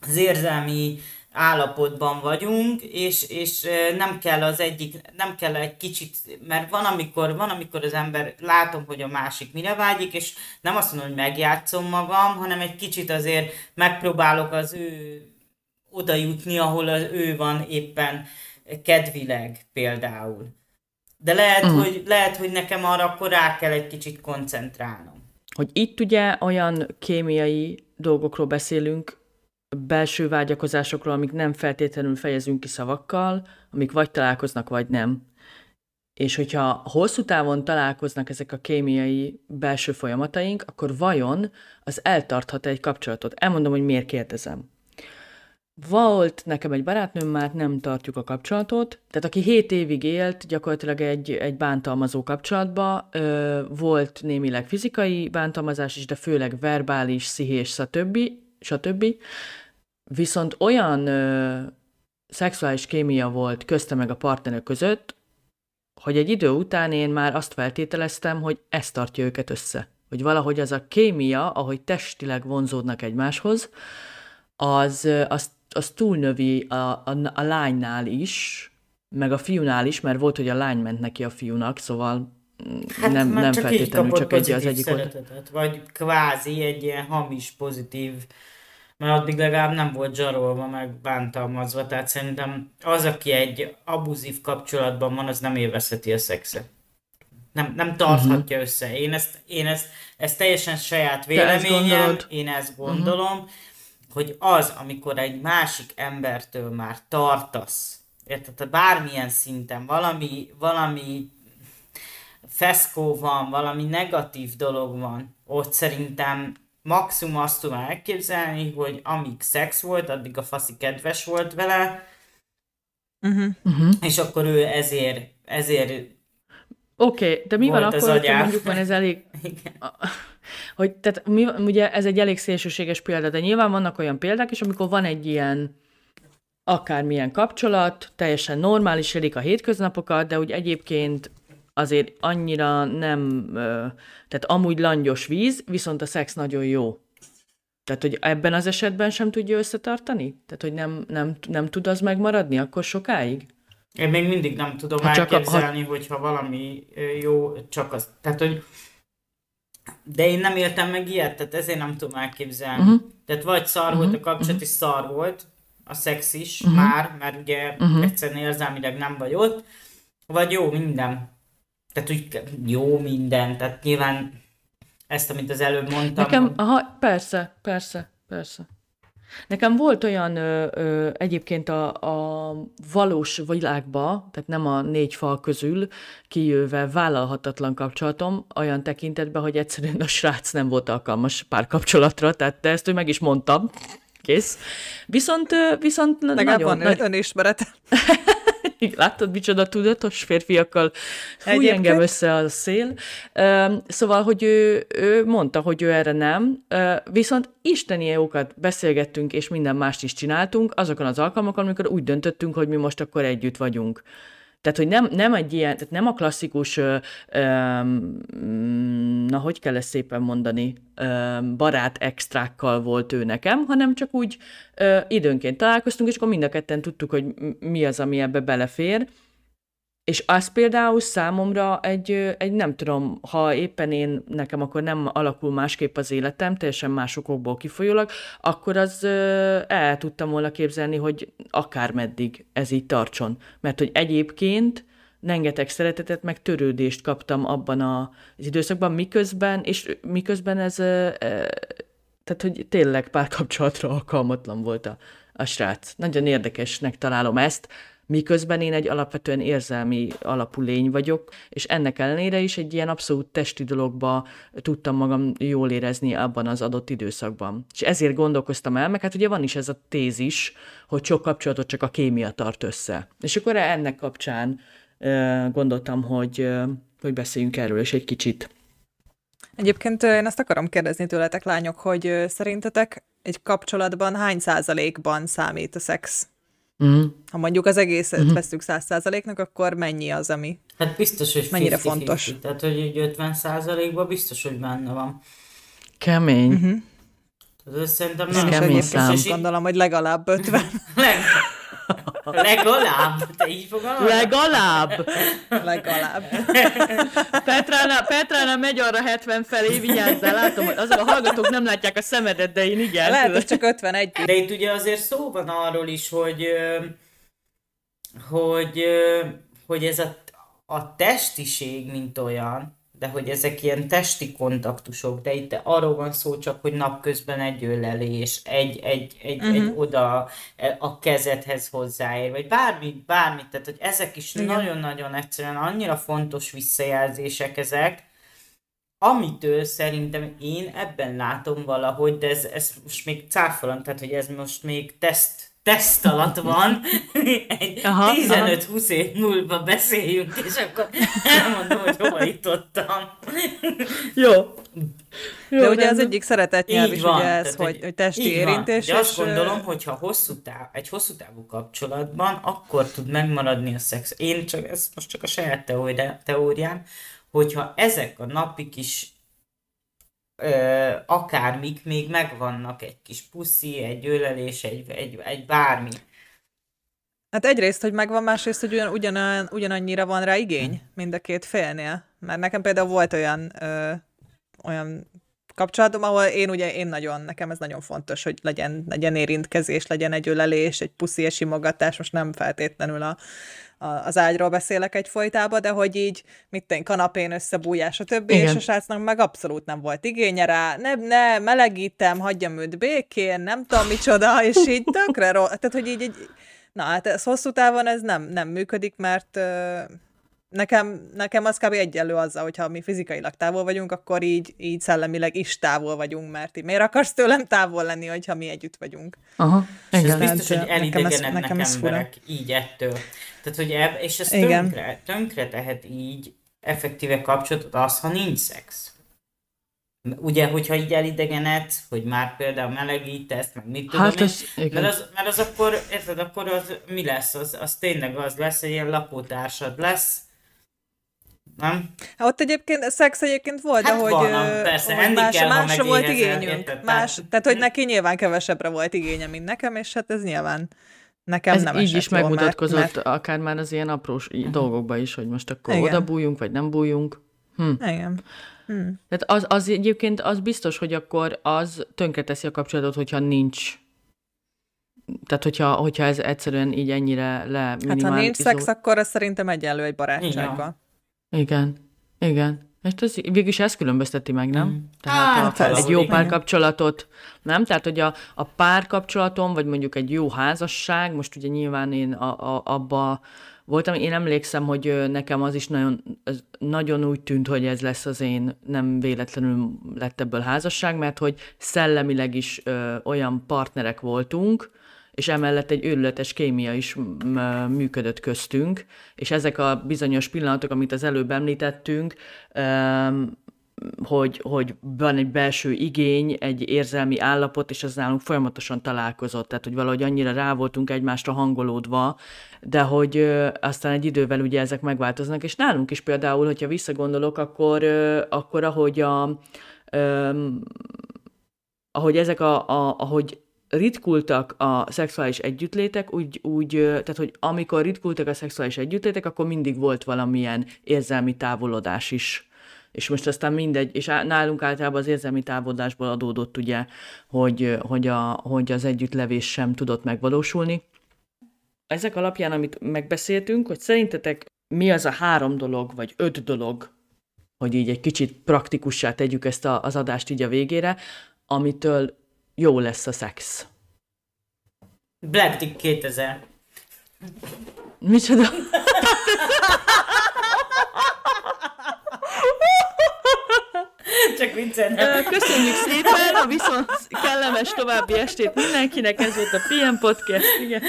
Speaker 3: az érzelmi állapotban vagyunk, és, és nem kell az egyik, nem kell egy kicsit, mert van amikor, van, amikor az ember, látom, hogy a másik mire vágyik, és nem azt mondom, hogy megjátszom magam, hanem egy kicsit azért megpróbálok az ő oda jutni, ahol az ő van éppen kedvileg például. De lehet, mm. hogy, lehet, hogy nekem arra akkor rá kell egy kicsit koncentrálnom.
Speaker 2: Hogy itt ugye olyan kémiai dolgokról beszélünk, belső vágyakozásokról, amik nem feltétlenül fejezünk ki szavakkal, amik vagy találkoznak, vagy nem. És hogyha hosszú távon találkoznak ezek a kémiai belső folyamataink, akkor vajon az eltarthat egy kapcsolatot? Elmondom, hogy miért kérdezem. Volt nekem egy barátnőm, már nem tartjuk a kapcsolatot, tehát aki 7 évig élt gyakorlatilag egy, egy bántalmazó kapcsolatba, ö, volt némileg fizikai bántalmazás is, de főleg verbális, szihés, stb. Stb. Viszont olyan ö, szexuális kémia volt közte meg a partnerek között, hogy egy idő után én már azt feltételeztem, hogy ez tartja őket össze. Hogy valahogy az a kémia, ahogy testileg vonzódnak egymáshoz, az, az az túlnövi a, a, a lánynál is, meg a fiúnál is, mert volt, hogy a lány ment neki a fiúnak, szóval hát nem, nem csak feltétlenül csak egy az egyik
Speaker 3: szeretetet, Vagy kvázi egy ilyen hamis pozitív, mert addig legalább nem volt zsarolva, meg bántalmazva, tehát szerintem az, aki egy abuzív kapcsolatban van, az nem élvezheti a szexet. Nem, nem tarthatja uh-huh. össze. Én ezt, én ezt, ezt teljesen saját véleményem, ezt én ezt gondolom, uh-huh hogy az, amikor egy másik embertől már tartasz, érted, bármilyen szinten valami, valami feszkó van, valami negatív dolog van, ott szerintem maximum azt tudom elképzelni, hogy amíg szex volt, addig a faszi kedves volt vele, uh-huh. Uh-huh. és akkor ő ezért, ezért
Speaker 2: Oké, okay, de mi van akkor, hogy mondjuk van ez elég... Igen hogy tehát mi, ugye ez egy elég szélsőséges példa, de nyilván vannak olyan példák is, amikor van egy ilyen akármilyen kapcsolat, teljesen normális, élik a hétköznapokat, de úgy egyébként azért annyira nem, tehát amúgy langyos víz, viszont a szex nagyon jó. Tehát, hogy ebben az esetben sem tudja összetartani? Tehát, hogy nem, nem, nem tud az megmaradni akkor sokáig?
Speaker 3: Én még mindig nem tudom ha elképzelni, a, ha... hogyha valami jó, csak az. Tehát, hogy de én nem éltem meg ilyet, tehát ezért nem tudom elképzelni. Uh-huh. Tehát vagy szar uh-huh. volt a kapcsolat, uh-huh. és szar volt a szex is uh-huh. már, mert ugye uh-huh. egyszerűen érzelmileg nem vagy ott, vagy jó minden. Tehát úgy jó minden, tehát nyilván ezt, amit az előbb mondtam.
Speaker 2: Nekem, aha, persze, persze, persze. Nekem volt olyan ö, ö, egyébként a, a valós világba, tehát nem a négy fal közül kijöve vállalhatatlan kapcsolatom, olyan tekintetben, hogy egyszerűen a srác nem volt alkalmas párkapcsolatra, tehát de ezt ő meg is mondtam. Kész. Viszont, viszont
Speaker 1: Legalább nagyon... van nagy... önismeret.
Speaker 2: Láttad, micsoda tudatos férfiakkal fúj Egyébként? engem össze a szél. Szóval, hogy ő, ő mondta, hogy ő erre nem, viszont isteni jókat beszélgettünk, és minden mást is csináltunk azokon az alkalmakon, amikor úgy döntöttünk, hogy mi most akkor együtt vagyunk. Tehát, hogy nem, nem egy ilyen, tehát nem a klasszikus, ö, ö, na, hogy kell ezt szépen mondani, ö, barát extrákkal volt ő nekem, hanem csak úgy ö, időnként találkoztunk, és akkor mind a ketten tudtuk, hogy mi az, ami ebbe belefér. És az például számomra egy, egy, nem tudom, ha éppen én, nekem akkor nem alakul másképp az életem, teljesen másokból kifolyólag, akkor az el tudtam volna képzelni, hogy akármeddig ez így tartson. Mert hogy egyébként rengeteg szeretetet, meg törődést kaptam abban az időszakban, miközben, és miközben ez, tehát hogy tényleg párkapcsolatra alkalmatlan volt a, a srác. Nagyon érdekesnek találom ezt, miközben én egy alapvetően érzelmi alapú lény vagyok, és ennek ellenére is egy ilyen abszolút testi dologba tudtam magam jól érezni abban az adott időszakban. És ezért gondolkoztam el, meg hát ugye van is ez a tézis, hogy sok kapcsolatot csak a kémia tart össze. És akkor ennek kapcsán gondoltam, hogy, hogy beszéljünk erről is egy kicsit.
Speaker 1: Egyébként én azt akarom kérdezni tőletek, lányok, hogy szerintetek egy kapcsolatban hány százalékban számít a szex? Mm. Ha mondjuk az egészet mm-hmm. veszük száz százaléknak, akkor mennyi az, ami
Speaker 3: Hát biztos, hogy
Speaker 1: mennyire fontos.
Speaker 3: Tehát, hogy egy 50 százalékban biztos, hogy benne van.
Speaker 2: Kemény. Mm-hmm.
Speaker 3: Ez szerintem
Speaker 1: nem kemény szám. Gondolom, hogy legalább 50.
Speaker 3: Legalább? Te így fogalmazod?
Speaker 2: Legalább.
Speaker 1: Legalább.
Speaker 2: Petrána, Petrána megy arra 70 felé, vigyázzál, látom, hogy azok a hallgatók nem látják a szemedet, de én igen.
Speaker 1: Lehet, hogy csak 51.
Speaker 3: De itt ugye azért szó van arról is, hogy hogy, hogy ez a, a testiség, mint olyan, de hogy ezek ilyen testi kontaktusok, de itt arról van szó csak, hogy napközben egy ölelés, egy, egy, egy, uh-huh. egy oda e, a kezedhez hozzáér, vagy bármit, bármit, tehát hogy ezek is Igen. nagyon-nagyon egyszerűen annyira fontos visszajelzések ezek, amitől szerintem én ebben látom valahogy, de ez, ez most még cáfolom, tehát hogy ez most még teszt teszt alatt van, egy 15-20 év múlva beszéljünk, és akkor elmondom, hogy hova jutottam.
Speaker 2: Jó.
Speaker 1: Jó, de ugye az egyik szeretetnyelv is van, ugye ez, hogy, hogy, hogy testi érintés.
Speaker 3: De azt gondolom, hogyha hosszú táv, egy hosszú távú kapcsolatban, akkor tud megmaradni a szex. Én csak, ez most csak a saját teóriám, hogyha ezek a napi kis ö, akármik még megvannak, egy kis puszi, egy ölelés, egy, egy, egy bármi.
Speaker 1: Hát egyrészt, hogy megvan, másrészt, hogy ugyan, ugyan, ugyanannyira van rá igény mind a két félnél. Mert nekem például volt olyan, ö, olyan kapcsolatom, ahol én ugye, én nagyon, nekem ez nagyon fontos, hogy legyen, legyen érintkezés, legyen egy ölelés, egy puszi, egy simogatás, most nem feltétlenül a az ágyról beszélek egy folytába, de hogy így, mit én, kanapén összebújás, a többi, Igen. és a srácnak meg abszolút nem volt igénye rá, ne, ne melegítem, hagyjam őt békén, nem tudom micsoda, és így tökre rossz, tehát hogy így, így na hát ez hosszú távon ez nem, nem működik, mert nekem, nekem az kb. egyenlő azzal, hogyha mi fizikailag távol vagyunk, akkor így, így szellemileg is távol vagyunk, mert így miért akarsz tőlem távol lenni, hogyha mi együtt vagyunk.
Speaker 3: Aha, igen. Ez biztos, hogy elidegenednek nekem ez, nekem emberek így ettől. Tehát, hogy eb, és ez tönkre, tönkre tehet így effektíve kapcsolatot az, ha nincs szex. Ugye, hogyha így elidegenedsz, hogy már például melegítesz, meg mit tudom hát ez, én, mert, az, mert az akkor, érted, akkor az mi lesz? Az, az tényleg az lesz, egy ilyen lakótársad lesz, nem?
Speaker 1: Hát ott egyébként szex egyébként volt, hát ahogy, van, persze, hogy más, kell, másra volt igényünk. Érted, más, tehát, hogy neki nyilván kevesebbre volt igénye, mint nekem, és hát ez nyilván nekem ez nem
Speaker 2: így is jól, megmutatkozott, mert, mert... akár már az ilyen aprós uh-huh. dolgokba is, hogy most akkor Igen. oda bújjunk, vagy nem bújjunk.
Speaker 1: Hm. Igen.
Speaker 2: Hm. Tehát az, az egyébként az biztos, hogy akkor az tönkreteszi a kapcsolatot, hogyha nincs tehát, hogyha, hogyha ez egyszerűen így ennyire le
Speaker 1: Hát ha nincs szex, akkor ez szerintem egyenlő egy barátsággal.
Speaker 2: Igen, igen. És ez végülis ezt különbözteti meg, nem? Mm. Tehát hát, a, egy jó párkapcsolatot, nem? Tehát, hogy a, a párkapcsolatom, vagy mondjuk egy jó házasság, most ugye nyilván én a, a, abba voltam, én emlékszem, hogy nekem az is nagyon, az nagyon úgy tűnt, hogy ez lesz az én, nem véletlenül lett ebből házasság, mert hogy szellemileg is ö, olyan partnerek voltunk, és emellett egy őrületes kémia is működött köztünk, és ezek a bizonyos pillanatok, amit az előbb említettünk, hogy, hogy van egy belső igény, egy érzelmi állapot, és az nálunk folyamatosan találkozott, tehát hogy valahogy annyira rá voltunk egymásra hangolódva, de hogy aztán egy idővel ugye ezek megváltoznak, és nálunk is például, hogyha visszagondolok, akkor, ö, akkor ahogy a, ö, ahogy ezek a, a, ahogy ritkultak a szexuális együttlétek, úgy, úgy, tehát hogy amikor ritkultak a szexuális együttlétek, akkor mindig volt valamilyen érzelmi távolodás is. És most aztán mindegy, és nálunk általában az érzelmi távolodásból adódott ugye, hogy, hogy, a, hogy az együttlevés sem tudott megvalósulni. Ezek alapján, amit megbeszéltünk, hogy szerintetek mi az a három dolog, vagy öt dolog, hogy így egy kicsit praktikussá tegyük ezt a, az adást így a végére, amitől jó lesz a szex.
Speaker 3: Black Dick 2000.
Speaker 2: Micsoda?
Speaker 3: Csak viccelem.
Speaker 2: Köszönjük szépen, a viszont kellemes további estét mindenkinek, ez volt a PM Podcast, igen.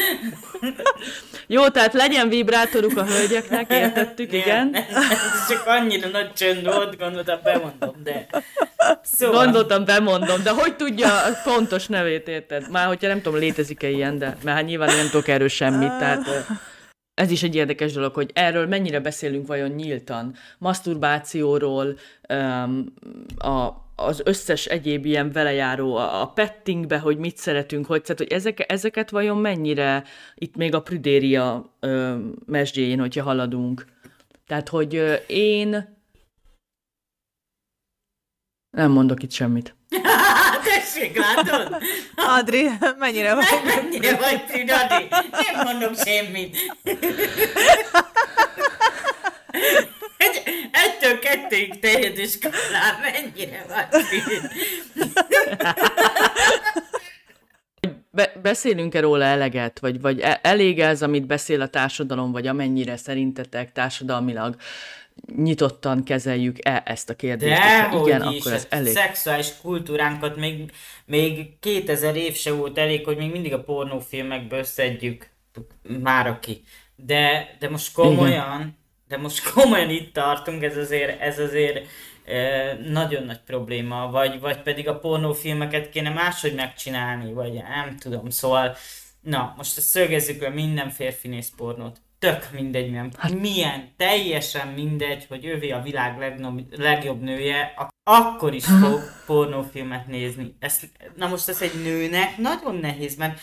Speaker 2: Jó, tehát legyen vibrátoruk a hölgyeknek, értettük, igen.
Speaker 3: Ez csak annyira nagy csönd volt, gondoltam, bemondom, de...
Speaker 2: Szóval... Gondoltam, bemondom, de hogy tudja a pontos nevét, érted? Már hogyha nem tudom, létezik-e ilyen, de mert hát nyilván nem tudok erről semmit, tehát ez is egy érdekes dolog, hogy erről mennyire beszélünk vajon nyíltan. Maszturbációról, a, az összes egyéb ilyen velejáró, a, pettingbe, hogy mit szeretünk, hogy, tehát, hogy ezek, ezeket vajon mennyire itt még a prüdéria mesdjén, hogyha haladunk. Tehát, hogy én nem mondok itt semmit.
Speaker 3: Tessék, látod?
Speaker 1: Adri, mennyire vagy?
Speaker 3: Mennyire vagy Adri? Nem mondok semmit. Egy, ettől kettőig terjedő skálán mennyire vagy?
Speaker 2: Be- beszélünk-e róla eleget, vagy, vagy e- elég ez, amit beszél a társadalom, vagy amennyire szerintetek társadalmilag nyitottan kezeljük-e ezt a kérdést?
Speaker 3: De, igen, is, akkor ez elég. szexuális kultúránkat még, még 2000 év se volt elég, hogy még mindig a pornófilmekből szedjük már aki. De, de most komolyan, igen. de most komolyan itt tartunk, ez azért, ez azért e, nagyon nagy probléma, vagy, vagy pedig a pornófilmeket kéne máshogy megcsinálni, vagy nem tudom, szóval na, most szögezzük le, minden férfi néz pornót tök mindegy, milyen, hát. milyen, teljesen mindegy, hogy ővé a világ legnob, legjobb nője, akkor is fog pornófilmet nézni. Ezt, na most ez egy nőnek nagyon nehéz, mert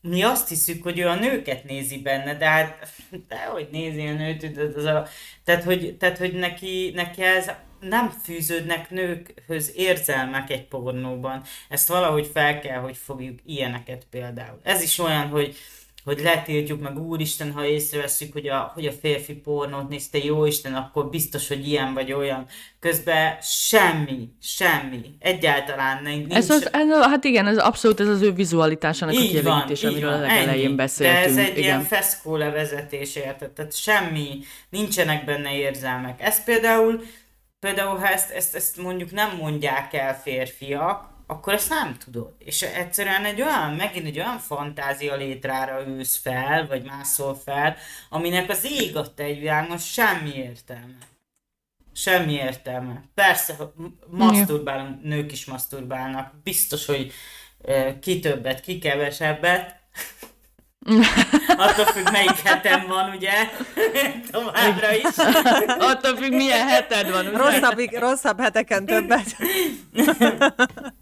Speaker 3: mi azt hiszük, hogy ő a nőket nézi benne, de hát hogy nézi a nőt, az a, tehát, hogy, tehát, hogy neki, neki ez nem fűződnek nőkhöz érzelmek egy pornóban. Ezt valahogy fel kell, hogy fogjuk ilyeneket például. Ez is olyan, hogy hogy letiltjuk meg, úristen, ha észreveszünk, hogy a, hogy a férfi pornót nézte, jó Isten, akkor biztos, hogy ilyen vagy olyan. Közben semmi, semmi, egyáltalán nincs.
Speaker 2: Ez az, ez, hát igen, ez abszolút ez az ő vizualitásának így a kielégítés, amiről van, a legelején beszéltünk.
Speaker 3: De ez egy
Speaker 2: igen.
Speaker 3: ilyen feszkó levezetés, érted? Tehát semmi, nincsenek benne érzelmek. Ez például, például ha ezt, ezt, ezt mondjuk nem mondják el férfiak, akkor ezt nem tudod. És egyszerűen egy olyan, megint egy olyan fantázia létrára ülsz fel, vagy mászol fel, aminek az ég adta egy világon semmi értelme. Semmi értelme. Persze, maszturbálunk, nők is maszturbálnak. Biztos, hogy ki többet, ki kevesebbet. Attól függ, melyik hetem van, ugye? Továbbra is.
Speaker 2: Attól függ, milyen heted van. Ugye?
Speaker 1: Rosszabb, rosszabb heteken többet.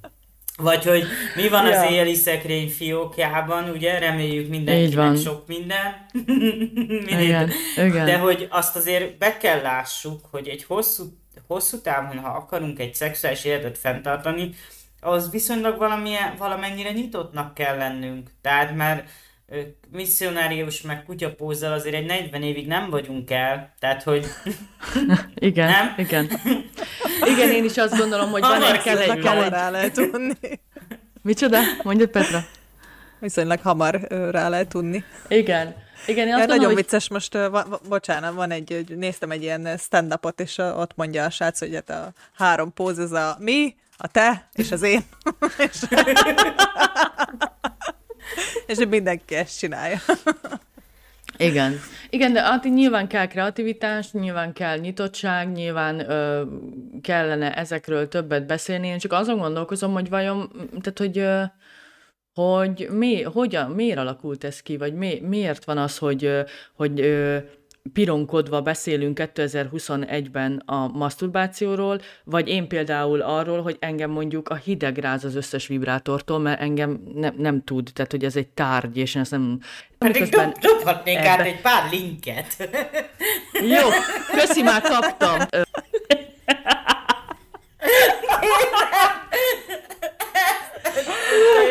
Speaker 3: Vagy hogy mi van ja. az éjjeli szekrény fiókjában, ugye? Reméljük mindenkinek sok minden.
Speaker 2: igen, igen.
Speaker 3: De hogy azt azért be kell lássuk, hogy egy hosszú, hosszú távon, ha akarunk egy szexuális életet fenntartani, az viszonylag valamilyen, valamennyire nyitottnak kell lennünk. Tehát már misszionárius meg kutyapózzal azért egy 40 évig nem vagyunk el, tehát hogy...
Speaker 2: igen, nem? igen. Igen, én is azt gondolom, hogy van egy kell egy...
Speaker 1: Kell rá lehet tudni.
Speaker 2: Micsoda? Mondjad Petra.
Speaker 1: Viszonylag hamar rá lehet tudni.
Speaker 2: Igen. Igen, én azt
Speaker 1: nagyon hogy... vicces, most, uh, bocsánat, van egy, néztem egy ilyen stand-upot, és uh, ott mondja a srác, hogy hát a három póz, ez a mi, a te és az én. És, mindenki ezt csinálja.
Speaker 2: Igen. Igen, de hát nyilván kell kreativitás, nyilván kell nyitottság, nyilván ö, kellene ezekről többet beszélni. Én csak azon gondolkozom, hogy vajon, tehát hogy, ö, hogy mi, hogyan, miért alakult ez ki, vagy mi, miért van az, hogy, ö, hogy ö, pironkodva beszélünk 2021-ben a maszturbációról, vagy én például arról, hogy engem mondjuk a hideg ráz az összes vibrátortól, mert engem ne, nem tud, tehát hogy ez egy tárgy, és én ezt nem...
Speaker 3: Pedig dob, dobhatnék ebbe... át egy pár linket.
Speaker 2: Jó, köszi, már kaptam.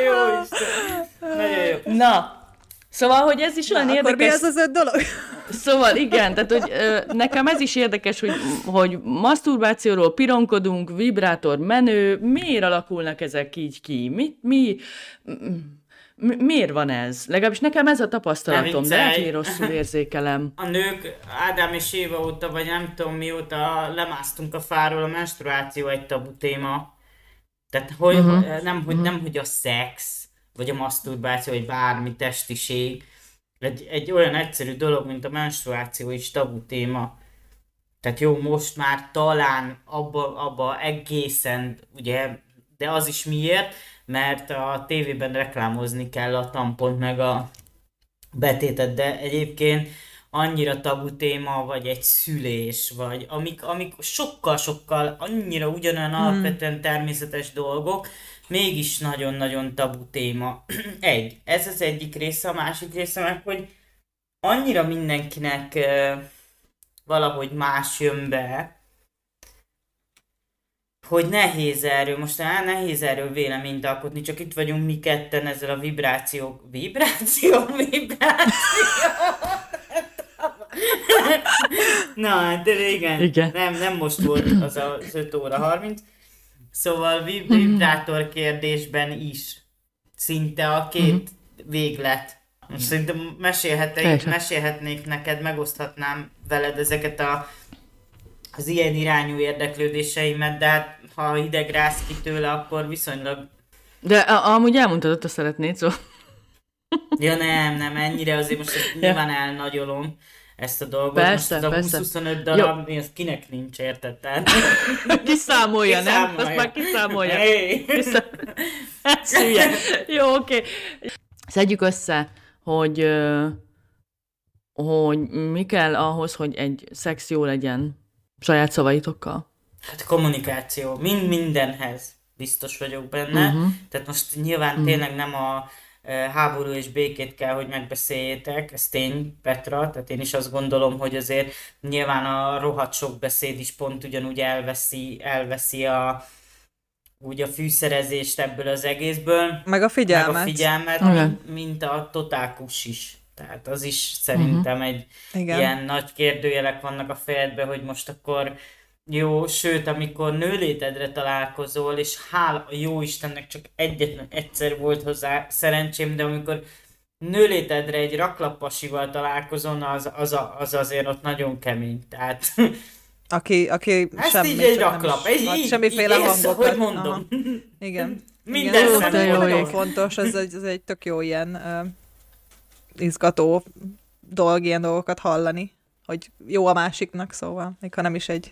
Speaker 3: jó Isten. Nagyon jó.
Speaker 2: Na, Szóval, hogy ez is olyan Na, érdekes.
Speaker 1: Akkor mi az az öt dolog?
Speaker 2: Szóval igen, tehát hogy ö, nekem ez is érdekes, hogy, hogy maszturbációról pironkodunk, vibrátor menő, miért alakulnak ezek így ki? Mi, mi, mi miért van ez? Legalábbis nekem ez a tapasztalatom, de lehet, hogy rosszul érzékelem.
Speaker 3: A nők Ádám és Éva óta, vagy nem tudom mióta lemásztunk a fáról, a menstruáció egy tabu téma. Tehát hogy, uh-huh. nem, hogy, nem, hogy a szex, vagy a maszturbáció, vagy bármi testiség, egy, egy olyan egyszerű dolog, mint a menstruáció is tabu téma. Tehát jó, most már talán abba, abba egészen, ugye, de az is miért, mert a tévében reklámozni kell a tampont meg a betétet, de egyébként annyira tabu téma, vagy egy szülés, vagy amik, amik sokkal-sokkal annyira ugyanolyan hmm. alapvetően természetes dolgok, mégis nagyon-nagyon tabu téma. Egy, ez az egyik része, a másik része meg, hogy annyira mindenkinek uh, valahogy más jön be, hogy nehéz erről, most á, nehéz erről véleményt alkotni, csak itt vagyunk mi ketten ezzel a vibráció, vibráció, vibráció. Na, hát régen, Igen. Nem, nem most volt az az 5 óra 30, Szóval vibrátor kérdésben is szinte a két uh-huh. véglet. Most szerintem mesélhetnék, mesélhetnék neked, megoszthatnám veled ezeket a, az ilyen irányú érdeklődéseimet, de hát ha hideg rász ki tőle, akkor viszonylag...
Speaker 2: De a- amúgy elmondtad, hogy szeretnéd, szóval...
Speaker 3: Ja nem, nem, ennyire azért most ja. nyilván elnagyolom ezt a dolgot. Persze, Most ez a 20-25 darab, az kinek nincs, érted? Tehát...
Speaker 2: kiszámolja, kiszámolja, nem? Azt már kiszámolja. Hey. Kiszá... Jó, oké. Okay. Szedjük össze, hogy, hogy mi kell ahhoz, hogy egy szex jó legyen saját szavaitokkal?
Speaker 3: Hát kommunikáció, mind mindenhez biztos vagyok benne. Uh-huh. Tehát most nyilván uh-huh. tényleg nem a háború és békét kell, hogy megbeszéljétek, ez tény, Petra, tehát én is azt gondolom, hogy azért nyilván a rohadt sok beszéd is pont ugyanúgy elveszi, elveszi a, úgy a fűszerezést ebből az egészből.
Speaker 1: Meg a figyelmet. Meg
Speaker 3: a figyelmet, okay. mint, mint a totálkus is. Tehát az is szerintem uh-huh. egy Igen. ilyen nagy kérdőjelek vannak a fejedben, hogy most akkor jó, sőt, amikor nőlétedre találkozol, és hál a jó Istennek csak egyetlen egyszer volt hozzá szerencsém, de amikor nőlétedre egy raklappasival találkozol, az, az, az azért ott nagyon kemény. Tehát
Speaker 1: aki, aki
Speaker 3: Ezt semmi, így egy raklap, egy,
Speaker 1: így, semmiféle így, hangokat.
Speaker 3: hogy mondom. Aha.
Speaker 1: Igen.
Speaker 3: Minden
Speaker 1: Igen, ez nagyon fontos, ez egy, ez egy tök jó ilyen uh, izgató dolog, ilyen dolgokat hallani, hogy jó a másiknak, szóval, még ha nem is egy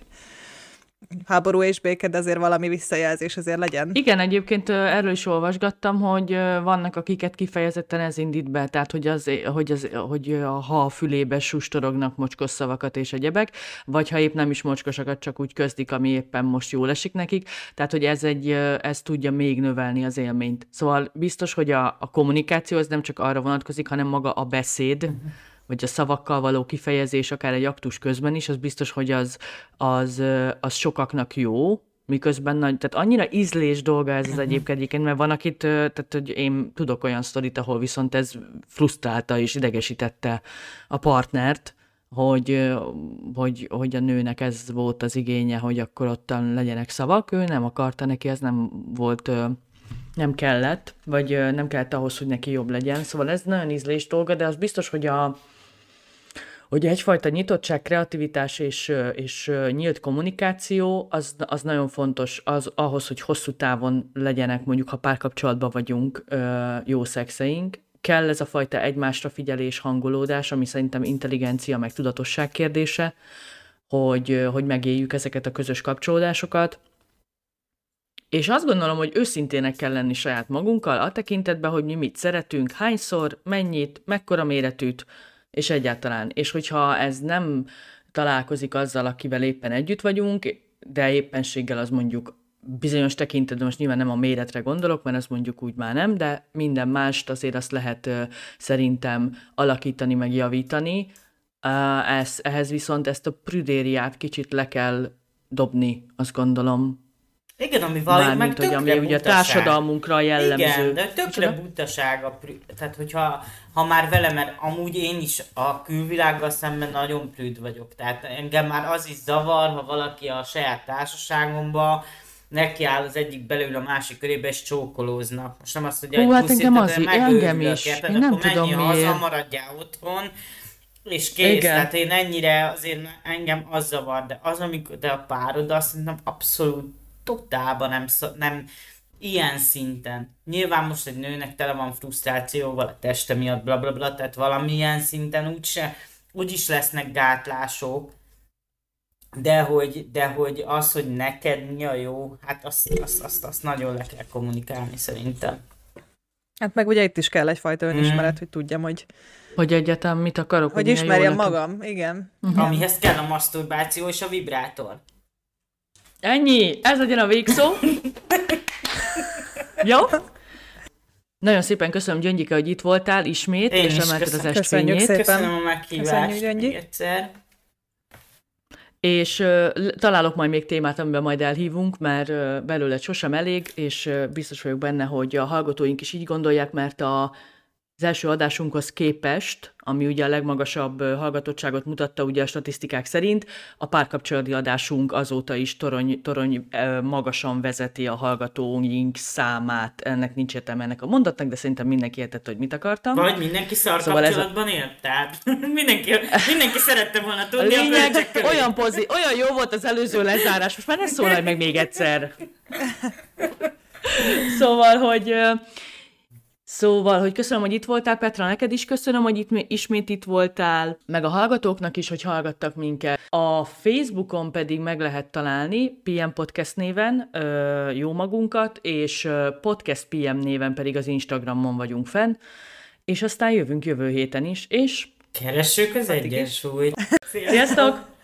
Speaker 1: háború és béke, de azért valami visszajelzés azért legyen.
Speaker 2: Igen, egyébként erről is olvasgattam, hogy vannak, akiket kifejezetten ez indít be, tehát hogy, az, hogy, az, hogy ha a fülébe sustorognak mocskos szavakat és egyebek, vagy ha épp nem is mocskosakat, csak úgy közdik, ami éppen most jól esik nekik, tehát hogy ez, egy, ez tudja még növelni az élményt. Szóval biztos, hogy a, a kommunikáció az nem csak arra vonatkozik, hanem maga a beszéd, vagy a szavakkal való kifejezés, akár egy aktus közben is, az biztos, hogy az, az, az sokaknak jó, miközben nagy, tehát annyira ízlés dolga ez az egyébként, egyébként, mert van, akit, tehát hogy én tudok olyan sztorit, ahol viszont ez frusztrálta és idegesítette a partnert, hogy, hogy, hogy a nőnek ez volt az igénye, hogy akkor ottan legyenek szavak, ő nem akarta, neki ez nem volt, nem kellett, vagy nem kellett ahhoz, hogy neki jobb legyen. Szóval ez nagyon ízlés dolga, de az biztos, hogy a, hogy egyfajta nyitottság, kreativitás és, és nyílt kommunikáció az, az nagyon fontos az, ahhoz, hogy hosszú távon legyenek, mondjuk ha párkapcsolatban vagyunk, jó szexeink. Kell ez a fajta egymásra figyelés, hangolódás, ami szerintem intelligencia meg tudatosság kérdése, hogy, hogy megéljük ezeket a közös kapcsolódásokat. És azt gondolom, hogy őszintének kell lenni saját magunkkal, a tekintetben, hogy mi mit szeretünk, hányszor, mennyit, mekkora méretűt, és egyáltalán. És hogyha ez nem találkozik azzal, akivel éppen együtt vagyunk, de éppenséggel az mondjuk bizonyos tekintetben, most nyilván nem a méretre gondolok, mert azt mondjuk úgy már nem, de minden mást azért azt lehet szerintem alakítani, meg javítani. Ez, ehhez viszont ezt a prüdériát kicsit le kell dobni, azt gondolom.
Speaker 3: Igen, ami valami meg
Speaker 2: hogy ami ugye a társadalmunkra jellemző.
Speaker 3: Igen, de tökre butaság a prü... Tehát, hogyha ha már vele, mert amúgy én is a külvilággal szemben nagyon prűd vagyok. Tehát engem már az is zavar, ha valaki a saját társaságomba neki áll az egyik belül a másik körébe, és csókolóznak. Most nem azt, hogy
Speaker 2: Hú, hát engem az, engem is.
Speaker 3: Érted? Én nem tudom miért. haza, maradjál otthon, és kész. Igen. Tehát én ennyire azért engem az zavar, de az, amikor de a párod, azt szerintem abszolút totálban nem, nem ilyen szinten. Nyilván most egy nőnek tele van frusztrációval a teste miatt, bla bla bla, tehát valamilyen szinten úgyse, úgyis lesznek gátlások, de hogy, de hogy az, hogy neked mi a jó, hát azt, azt, azt, azt nagyon le kell kommunikálni szerintem.
Speaker 1: Hát meg ugye itt is kell egyfajta önismeret, mm. hogy tudjam, hogy...
Speaker 2: Hogy egyáltalán mit akarok.
Speaker 1: Hogy, hogy ismerjem magam, igen.
Speaker 3: Uh-huh. Amihez kell a maszturbáció és a vibrátor.
Speaker 2: Ennyi, ez legyen a végszó. Jó? Nagyon szépen köszönöm, Gyöngyike, hogy itt voltál ismét,
Speaker 3: Én
Speaker 2: és
Speaker 3: emelted
Speaker 2: az estfényét.
Speaker 3: Szépen. Köszönöm a meghívást Köszönjük, egyszer.
Speaker 2: És uh, találok majd még témát, amiben majd elhívunk, mert uh, belőle sosem elég, és uh, biztos vagyok benne, hogy a hallgatóink is így gondolják, mert a az első adásunkhoz képest, ami ugye a legmagasabb hallgatottságot mutatta ugye a statisztikák szerint, a párkapcsolati adásunk azóta is torony, torony magasan vezeti a hallgatóink számát. Ennek nincs értelme ennek a mondatnak, de szerintem mindenki értette, hogy mit akartam.
Speaker 3: Vagy mindenki szar szóval kapcsolatban a... tehát mindenki, mindenki szerette volna tudni
Speaker 2: a lényeg, a olyan, pozi, olyan jó volt az előző lezárás, most már ne szólalj meg még egyszer. Szóval, hogy Szóval, hogy köszönöm, hogy itt voltál, Petra, neked is köszönöm, hogy itt ismét itt voltál, meg a hallgatóknak is, hogy hallgattak minket. A Facebookon pedig meg lehet találni PM Podcast néven jó magunkat, és Podcast PM néven pedig az Instagramon vagyunk fenn, és aztán jövünk jövő héten is, és...
Speaker 3: Keressük az egyensúlyt!
Speaker 2: Sziasztok!